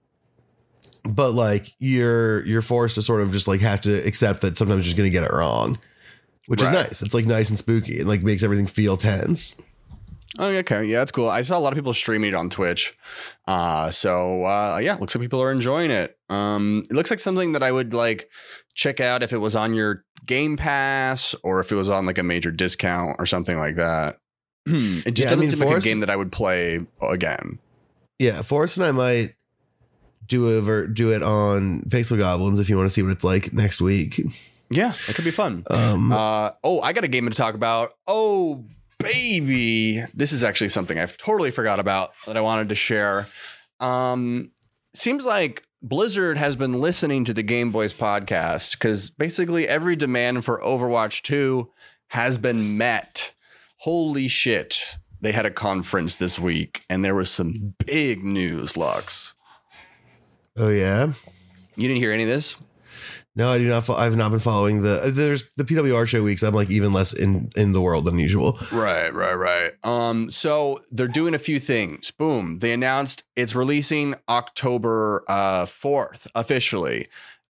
but like you're you're forced to sort of just like have to accept that sometimes you're just gonna get it wrong. Which Right. is nice. It's like nice and spooky. It like makes everything feel tense. Oh, okay. Yeah, that's cool. I saw a lot of people streaming it on Twitch. Uh, so uh, yeah, looks like people are enjoying it. Um, it looks like something that I would like check out if it was on your Game Pass or if it was on like a major discount or something like that. it just Yeah, doesn't mean, seem like a game that I would play again. Yeah, Forrest and I might do a ver- do it on Pixel Goblins if you want to see what it's like next week. Yeah, it could be fun. Um, Uh, oh, I got a game to talk about. Oh, baby. This is actually something I've totally forgot about that I wanted to share. Um, seems like Blizzard has been listening to the Game Boys podcast because basically every demand for Overwatch 2 has been met. Holy shit. They had a conference this week and there was some big news, Lux. oh yeah. You didn't hear any of this? No, I do not. Fo- I've not been following the. There's the PWR show weeks. I'm like even less in in the world than usual. Right, right, right. Um, so they're doing a few things. Boom. They announced it's releasing October uh 4th officially.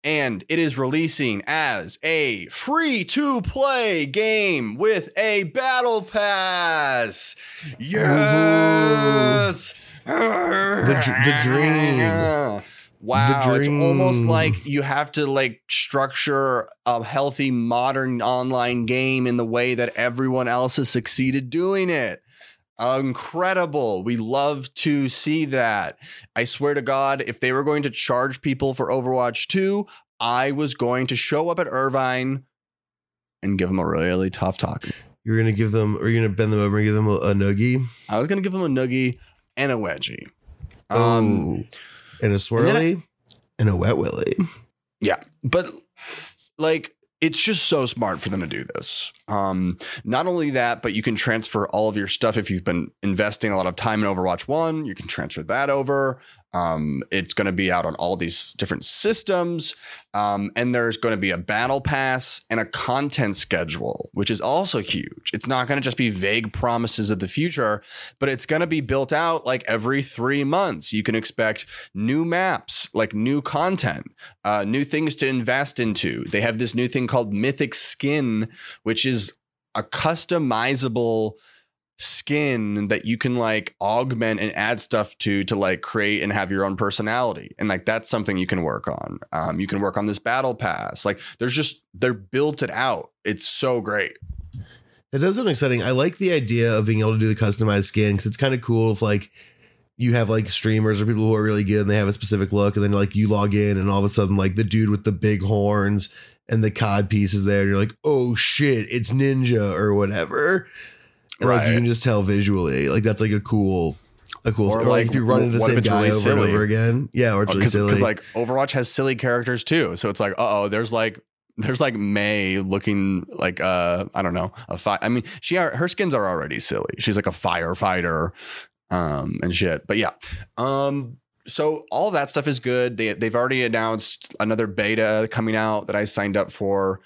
and it is releasing as a free to play game with a battle pass. Yes. The, the dream. [LAUGHS] Wow, it's almost like you have to like structure a healthy modern online game in the way that everyone else has succeeded doing it. Incredible. We love to see that. I swear to God, if they were going to charge people for Overwatch 2, I was going to show up at Irvine and give them a really tough talk. You're gonna give them, or you're gonna bend them over and give them a, a noogie. I was going to give them a noogie and a wedgie. Um, oh, and a swirly, and, a wet willy. [LAUGHS] Yeah, but like it's just so smart for them to do this. Um, not only that, but you can transfer all of your stuff if you've been investing a lot of time in Overwatch One. You can transfer that over. Um, it's going to be out on all these different systems, um, and there's going to be a battle pass and a content schedule, which is also huge. It's not going to just be vague promises of the future, but it's going to be built out like every three months. You can expect new maps, like new content, uh, new things to invest into. They have this new thing called Mythic Skin, which is a customizable skin that you can like augment and add stuff to to like create and have your own personality. And like that's something you can work on. Um you can work on this battle pass. Like there's just they're built it out. It's so great. That does sound exciting. I like the idea of being able to do the customized skin because it's kind of cool if like you have like streamers or people who are really good and they have a specific look, and then like you log in and all of a sudden like the dude with the big horns and the cod piece is there, and you're like, oh shit, it's Ninja or whatever. And like you can just tell visually, like that's like a cool, a cool. Or, Or, like, like if you run into the same guy really over silly? and over again, yeah, or it's really because silly. like overwatch has silly characters too so it's like uh-oh there's like there's like Mei looking like uh I don't know a fi- I mean she are, her skins are already silly. She's like a firefighter um and shit. But yeah. Um so all that stuff is good. They they've already announced another beta coming out that I signed up for.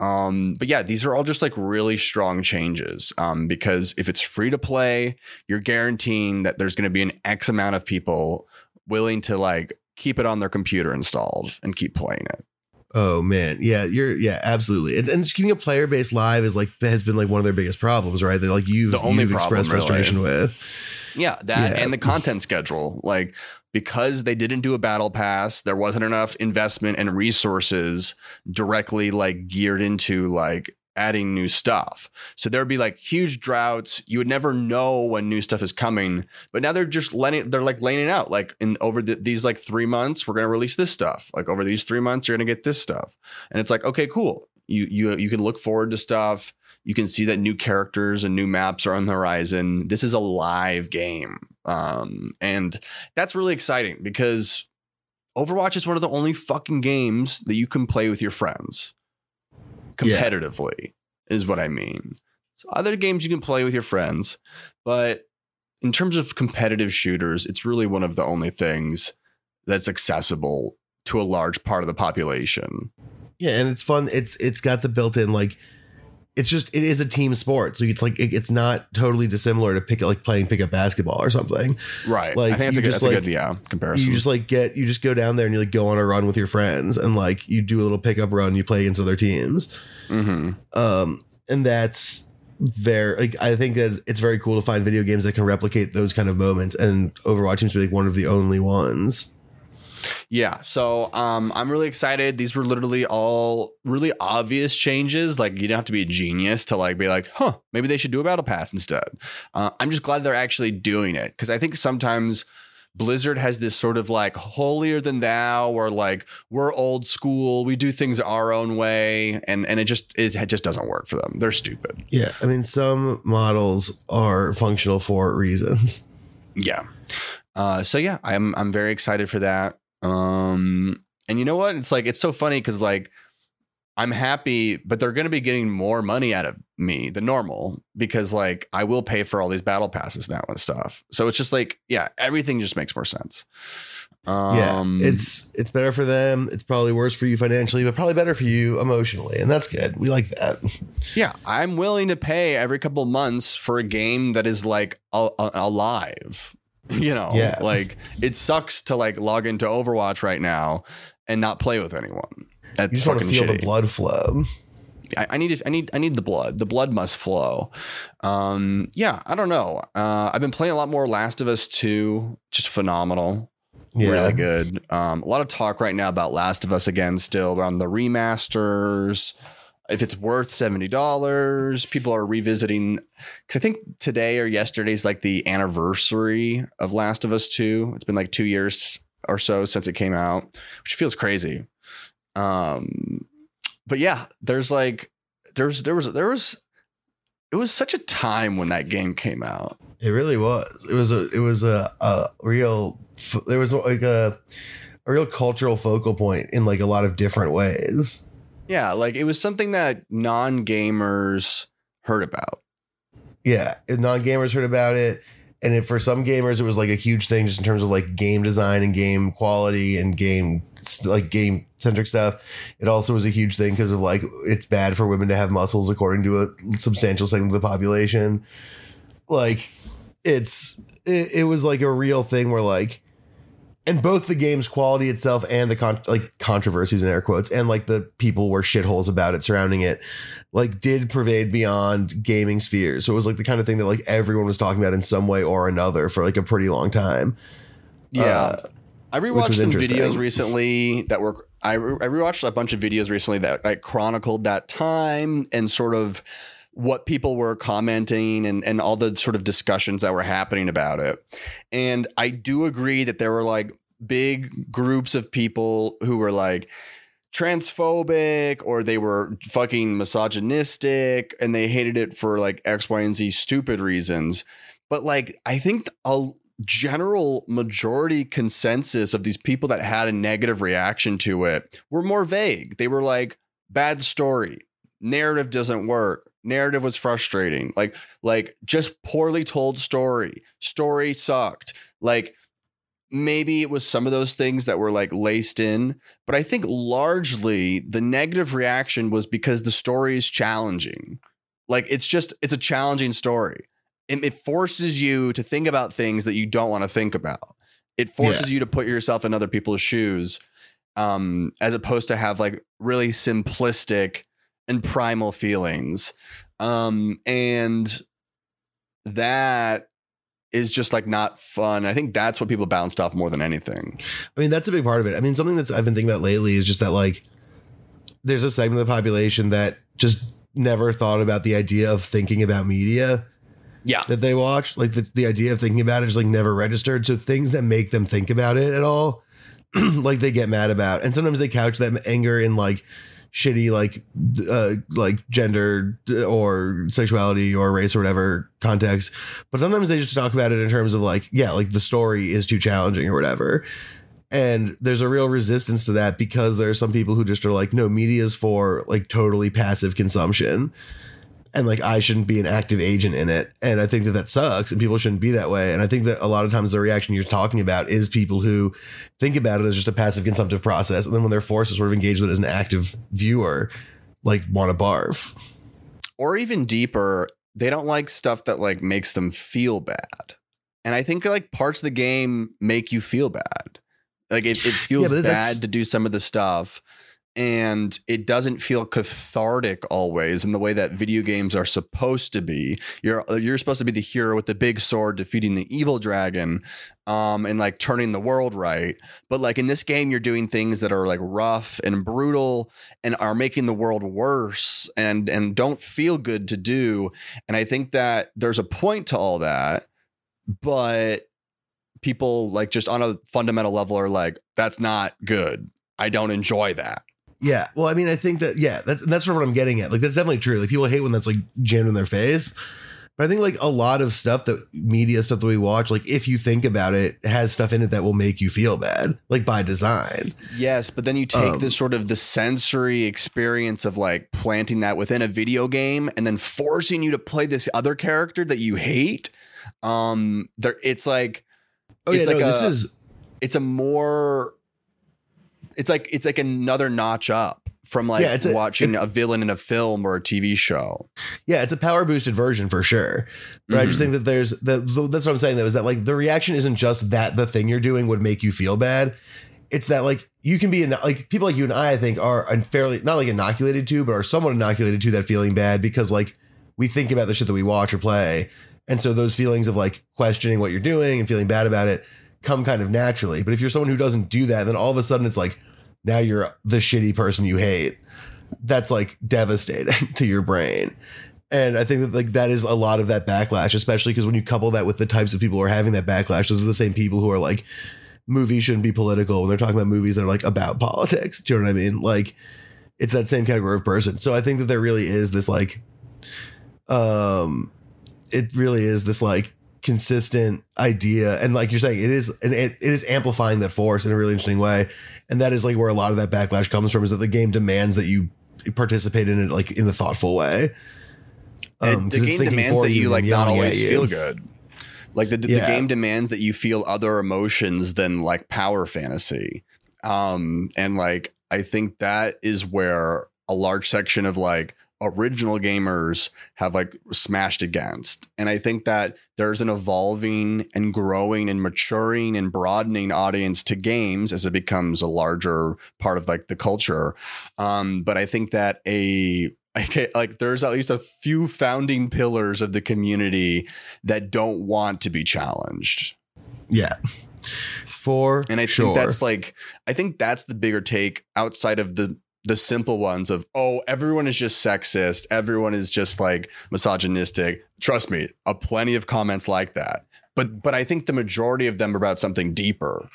Um but yeah, these are all just like really strong changes. Um because if it's free to play, you're guaranteeing that there's going to be an X amount of people willing to like keep it on their computer installed and keep playing it. Oh man, yeah, you're yeah, absolutely. And, and just keeping a player base live is like has been like one of their biggest problems, right? That like you've, The only you've problem, expressed really. frustration with. Yeah, that Yeah. and the content schedule. Like because they didn't do a battle pass, there wasn't enough investment and resources directly like geared into like adding new stuff. So there'd be like huge droughts. You would never know when new stuff is coming. But now they're just letting they're like laying out. Like in over the, these like three months, we're gonna release this stuff. Like over these three months, you're gonna get this stuff. And it's like, okay, cool. You you you can look forward to stuff. You can see that new characters and new maps are on the horizon. This is a live game. Um, and that's really exciting because Overwatch is one of the only fucking games that you can play with your friends Yeah. competitively, is what I mean. So other games you can play with your friends, but in terms of competitive shooters, it's really one of the only things that's accessible to a large part of the population. Yeah, and it's fun. It's it's got the built-in like it's just it is a team sport, so it's like it, it's not totally dissimilar to pick like playing pickup basketball or something. Right. Like, I think that's a you good, just, that's a like- good yeah, comparison. You just like get you just go down there and you like go on a run with your friends and like you do a little pickup run. You play against other teams, hmm um, and that's very like I think that it's very cool to find video games that can replicate those kind of moments. And Overwatch seems to be like one of the only ones. Yeah, so um, I'm really excited. These were literally all really obvious changes. Like you don't have to be a genius to like be like, huh, maybe they should do a battle pass instead. Uh, I'm just glad they're actually doing it because I think sometimes Blizzard has this sort of like holier than thou, or like we're old school, we do things our own way, and and it just it just doesn't work for them. They're stupid. Yeah, I mean some models are functional for reasons. Yeah. Uh, so yeah, I'm I'm very excited for that. Um, and you know what? It's like it's so funny because like I'm happy, but they're going to be getting more money out of me than normal because like I will pay for all these battle passes now and stuff. So it's just like yeah, everything just makes more sense. Um, yeah, it's it's better for them. It's probably worse for you financially, but probably better for you emotionally, and that's good. We like that. yeah. I'm willing to pay every couple months for a game that is like a- a- alive. [LAUGHS] You know, Yeah. like it sucks to like log into Overwatch right now and not play with anyone. That's You just want to fucking feel the blood flow. I, I need. I need. I need the blood. The blood must flow. Um, yeah, I don't know. Uh, I've been playing a lot more Last of Us 2. Just phenomenal. Yeah. Really good. Um, a lot of talk right now about Last of Us again. Still around the remasters. If it's worth seventy dollars, people are revisiting. Because I think today or yesterday's like the anniversary of Last of Us 2. It's been like two years or so since it came out, which feels crazy. Um, but yeah, there's like there's there was there was it was such a time when that game came out. It really was. It was a. It was a, a real. There was like a, a real cultural focal point in like a lot of different ways. Yeah, like it was something that non-gamers heard about. Yeah, non-gamers heard about it, and for some gamers, it was like a huge thing just in terms of like game design and game quality and game like game centric stuff. It also was a huge thing because of like it's bad for women to have muscles, according to a substantial segment of the population. Like it's it, it was like a real thing where like and both the game's quality itself and the con- like controversies in air quotes and like the people were shitholes about it surrounding it like did pervade beyond gaming spheres. So it was like the kind of thing that like everyone was talking about in some way or another for like a pretty long time. Yeah. Uh, I rewatched some videos recently that were I, re- I rewatched a bunch of videos recently that like chronicled that time and sort of what people were commenting and and all the sort of discussions that were happening about it. And I do agree that there were like big groups of people who were like transphobic or they were fucking misogynistic and they hated it for like X, Y, and Z stupid reasons. But like, I think a general majority consensus of these people that had a negative reaction to it were more vague. They were like, bad story, narrative doesn't work. Narrative was frustrating. Like, like just poorly told story. Story sucked. Like, maybe it was some of those things that were like laced in, but I think largely the negative reaction was because the story is challenging. Like it's just it's a challenging story. It, it forces you to think about things that you don't want to think about. It forces you to put yourself in other people's shoes, um, as opposed to have like really simplistic and primal feelings. Um, and that is just like not fun. I think that's what people bounced off more than anything. i mean that's a big part of it i mean something that's i've been thinking about lately is just that like there's a segment of the population that just never thought about the idea of thinking about media Yeah. that they watch. Like the, the idea of thinking about it is like never registered. So things that make them think about it at all, [CLEARS THROAT] like they get mad about. And sometimes they couch that anger in like shitty like uh like gender or sexuality or race or whatever context. But sometimes they just talk about it in terms of like yeah like the story is too challenging or whatever. And there's a real resistance to that because there are some people who just are like no media is for like totally passive consumption and like I shouldn't be an active agent in it. And I think that that sucks and people shouldn't be that way. And I think that a lot of times the reaction you're talking about is people who think about it as just a passive consumptive process. And then when they're forced to sort of engage with it as an active viewer, like want to barf. or even deeper, they don't like stuff that like makes them feel bad. And I think like parts of the game make you feel bad. Like it, it feels that's- bad to do some of the stuff. And it doesn't feel cathartic always in the way that video games are supposed to be. You're you're supposed to be the hero with the big sword defeating the evil dragon, um, and like turning the world right. But like in this game, you're doing things that are like rough and brutal and are making the world worse and and don't feel good to do. And I think that there's a point to all that, but people like just on a fundamental level are like, that's not good. I don't enjoy that. Yeah. Well, I mean, I think that, yeah, that's, that's sort of what I'm getting at. Like, that's definitely true. Like, people hate when that's like jammed in their face. But I think like a lot of stuff that media stuff that we watch, like if you think about it, has stuff in it that will make you feel bad, like by design. Yes, but then you take Um, this sort of the sensory experience of like planting that within a video game and then forcing you to play this other character that you hate. Um there it's like Oh It's yeah, like no, this is it's a more it's like it's like another notch up from like Yeah, it's a- watching a villain in a film or a TV show. yeah, it's a power boosted version for sure. But I just Mhm. think that there's that. That's what I'm saying though is that like the reaction isn't just that the thing you're doing would make you feel bad. it's that like you can be like people like you and I, I think are unfairly not like inoculated to, but are somewhat inoculated to that feeling bad because like we think about the shit that we watch or play, and so those feelings of like questioning what you're doing and feeling bad about it come kind of naturally. But if you're someone who doesn't do that, then all of a sudden it's like now you're the shitty person you hate. That's like devastating [LAUGHS] to your brain. And I think that like that is a lot of that backlash, especially because when you couple that with the types of people who are having that backlash, those are the same people who are like, movies shouldn't be political when they're talking about movies that are like about politics. Do you know what I mean? Like it's that same category of person. So I think that there really is this like um it really is this like consistent idea. And like you're saying it is and it, it is amplifying that force in a really interesting way. And that is like where a lot of that backlash comes from is that the game demands that you participate in it like in a thoughtful way. Um, the game demands that you like not always feel good. Like the, the, yeah. the, game demands that you feel other emotions than like power fantasy. Um and like i think that is where a large section of like original gamers have like smashed against. And I think that there's an evolving and growing and maturing and broadening audience to games as it becomes a larger part of like the culture. Um, but I think that a [LAUGHS] like there's at least a few founding pillars of the community that don't want to be challenged. Yeah. For and I sure. think that's like I think that's the bigger take outside of the the simple ones of oh everyone is just sexist. Everyone is just like misogynistic. Trust me a plenty of comments like that. But but i think the majority of them are about something deeper.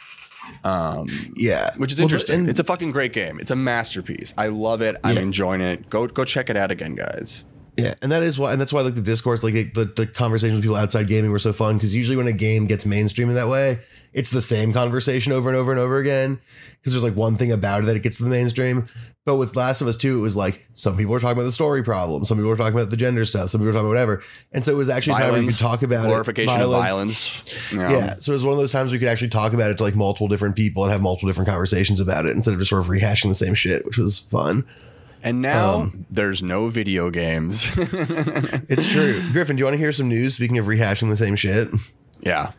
Um yeah. which is interesting. well, it's a fucking great game. It's a masterpiece. I love it. I'm yeah. enjoying it. Go go check it out again guys. Yeah, and that is why, and that's why like the discourse, like the the conversations with people outside gaming were so fun because usually when a game gets mainstream in that way, it's the same conversation over and over and over again because there's like one thing about it that it gets to the mainstream. But with Last of Us 2, it was like some people were talking about the story problem, some people were talking about the gender stuff, some people were talking about whatever. And so it was actually violence, time where you could talk about glorification it. Violence. of violence. Yeah. So it was one of those times we could actually talk about it to like multiple different people and have multiple different conversations about it instead of just sort of rehashing the same shit, which was fun. And now um, there's no video games. [LAUGHS] it's true. Griffin, do you want to hear some news? Speaking of rehashing the same shit. Yeah.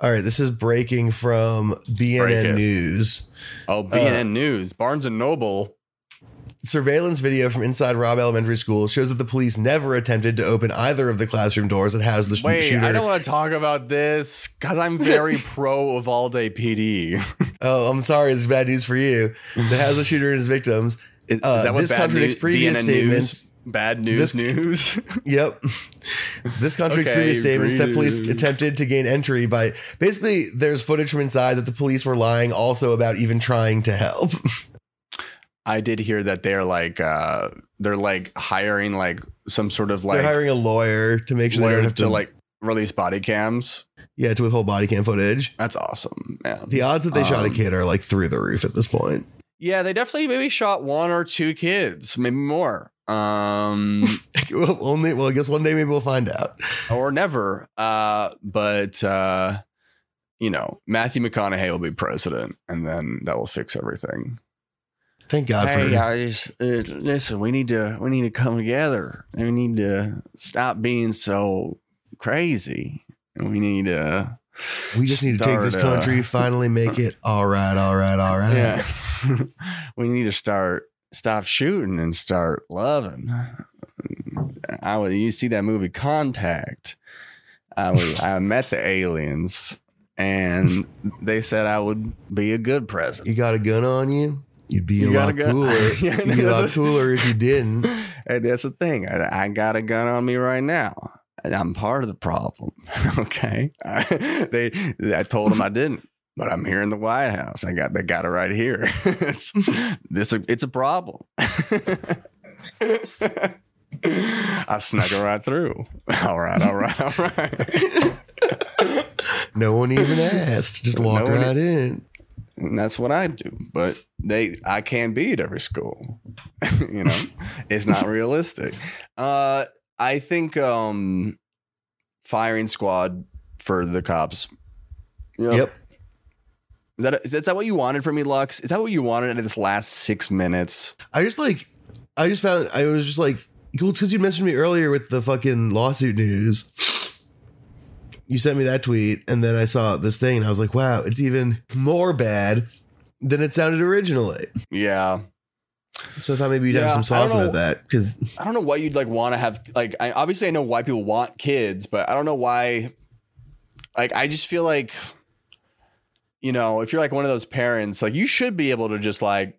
All right, this is breaking from BNN News. Oh, BNN uh, News. Barnes and Noble. Surveillance video from inside Robb Elementary School shows that the police never attempted to open either of the classroom doors that housed the Wait, shooter. I don't want to talk about this because I'm very [LAUGHS] pro Uvalde PD. oh, I'm sorry. It's bad news for you. That has the shooter and his victims. Is, uh, is that what this contradicts previous BNN statements. News? Bad news this, news. [LAUGHS] yep. This contradicts okay, previous statements that police attempted to gain entry by basically there's footage from inside that the police were lying also about even trying to help. [LAUGHS] I did hear that they're like uh they're like hiring like some sort of like they're hiring a lawyer to make sure they don't have to, to like release body cams. Yeah, to withhold body cam footage. That's awesome. Man. The odds that they um, shot a um, kid are like through the roof at this point. Yeah, they definitely maybe shot one or two kids, maybe more. Um, [LAUGHS] well, only well, I guess one day maybe we'll find out, or never. Uh, but uh, you know, Matthew McConaughey will be president, and then that will fix everything. Thank God hey for guys. Uh, listen, we need to we need to come together, and we need to stop being so crazy, and we need to. We just need to take this country, finally make it all right, all right, all right. [LAUGHS] Yeah. [LAUGHS] we need to start stop shooting and start loving. I was you see that movie Contact. I was I met the aliens and they said I would be a good president. You got a gun on you? You'd be a you lot [LAUGHS] cooler. yeah, You'd be a lot cooler if you didn't. And that's the thing. I, I, got a gun on me right now. I'm part of the problem. [LAUGHS] okay. I, [LAUGHS] they I told them I didn't but I'm here in the White House. I got they got it right here. [LAUGHS] it's [LAUGHS] this it's a problem. [LAUGHS] I snuck it right through. All right, all right, all right. no one even asked. Just walk no right in. And that's what I do. But they I can't be at every school. you know, it's not realistic. Uh I think um firing squad for the cops. Yep. yep is that, is that what you wanted from me, Lux? Is that what you wanted in this last six minutes? I just like, I just found, I was just like, well, because you mentioned me earlier with the fucking lawsuit news. You sent me that tweet, and then I saw this thing, and I was like, wow, it's even more bad than it sounded originally. Yeah. So I thought maybe you'd have some sauce about that because I don't know why you'd like want to have like I obviously I know why people want kids, but I don't know why like I just feel like you know, if you're like one of those parents, like you should be able to just like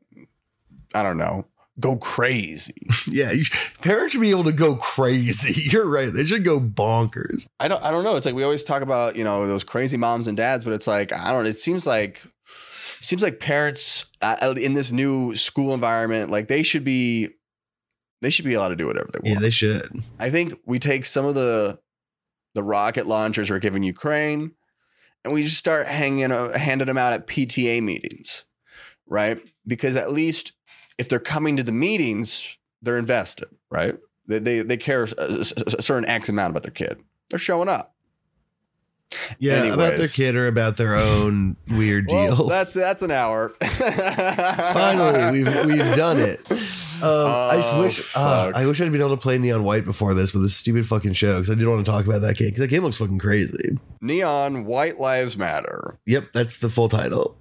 I don't know, go crazy. [LAUGHS] yeah, you, parents should be able to go crazy. [LAUGHS] You're right; they should go bonkers. I don't I don't know. It's like we always talk about, you know, those crazy moms and dads, but it's like I don't it seems like it seems like parents uh, in this new school environment like they should be they should be allowed to do whatever they want. Yeah, they should. I think we take some of the the rocket launchers we're giving Ukraine, and we just start hanging uh, handing them out at PTA meetings, right? Because at least if they're coming to the meetings, they're invested, right? They they, they care a, a certain X amount about their kid. They're showing up. Yeah, about their kid or about their own [LAUGHS] weird Well, deal. that's that's an hour. [LAUGHS] Finally, we've we've done it. Um, I just Oh, wish uh. I wish I'd been able to play Neon White before this but this stupid fucking show because I did want to talk about that game because that game looks fucking crazy. Neon White Lives Matter. Yep, that's the full title.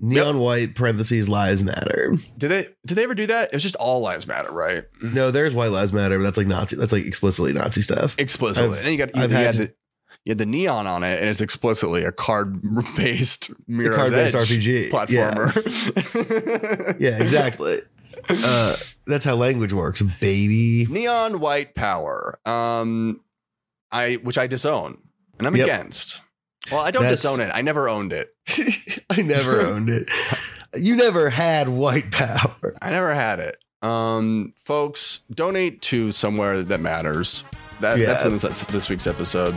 Neon White parentheses Lives Matter. Did they did they ever do that? It was just all lives matter, right? No, there's White Lives Matter, but that's like Nazi. That's like explicitly Nazi stuff. explicitly. I've- and you got you, you had to- you had the neon on it, and it's explicitly a card-based mirror card-based RPG, platformer. [LAUGHS] Yeah, exactly. uh, that's how language works, baby. neon white power, um, I which I disown, and I'm Yep. against. Well, I don't That's- disown it. I never owned it. [LAUGHS] I never owned it. You never had white power. I never had it. Um, folks, donate to somewhere that matters. That, Yeah. That's, in this, this week's episode.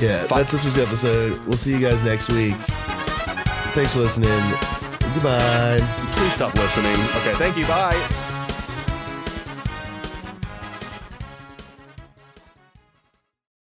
Yeah, Fuck. that's this week's episode. We'll see you guys next week. Thanks for listening. Goodbye. Please stop listening. Okay, thank you. Bye.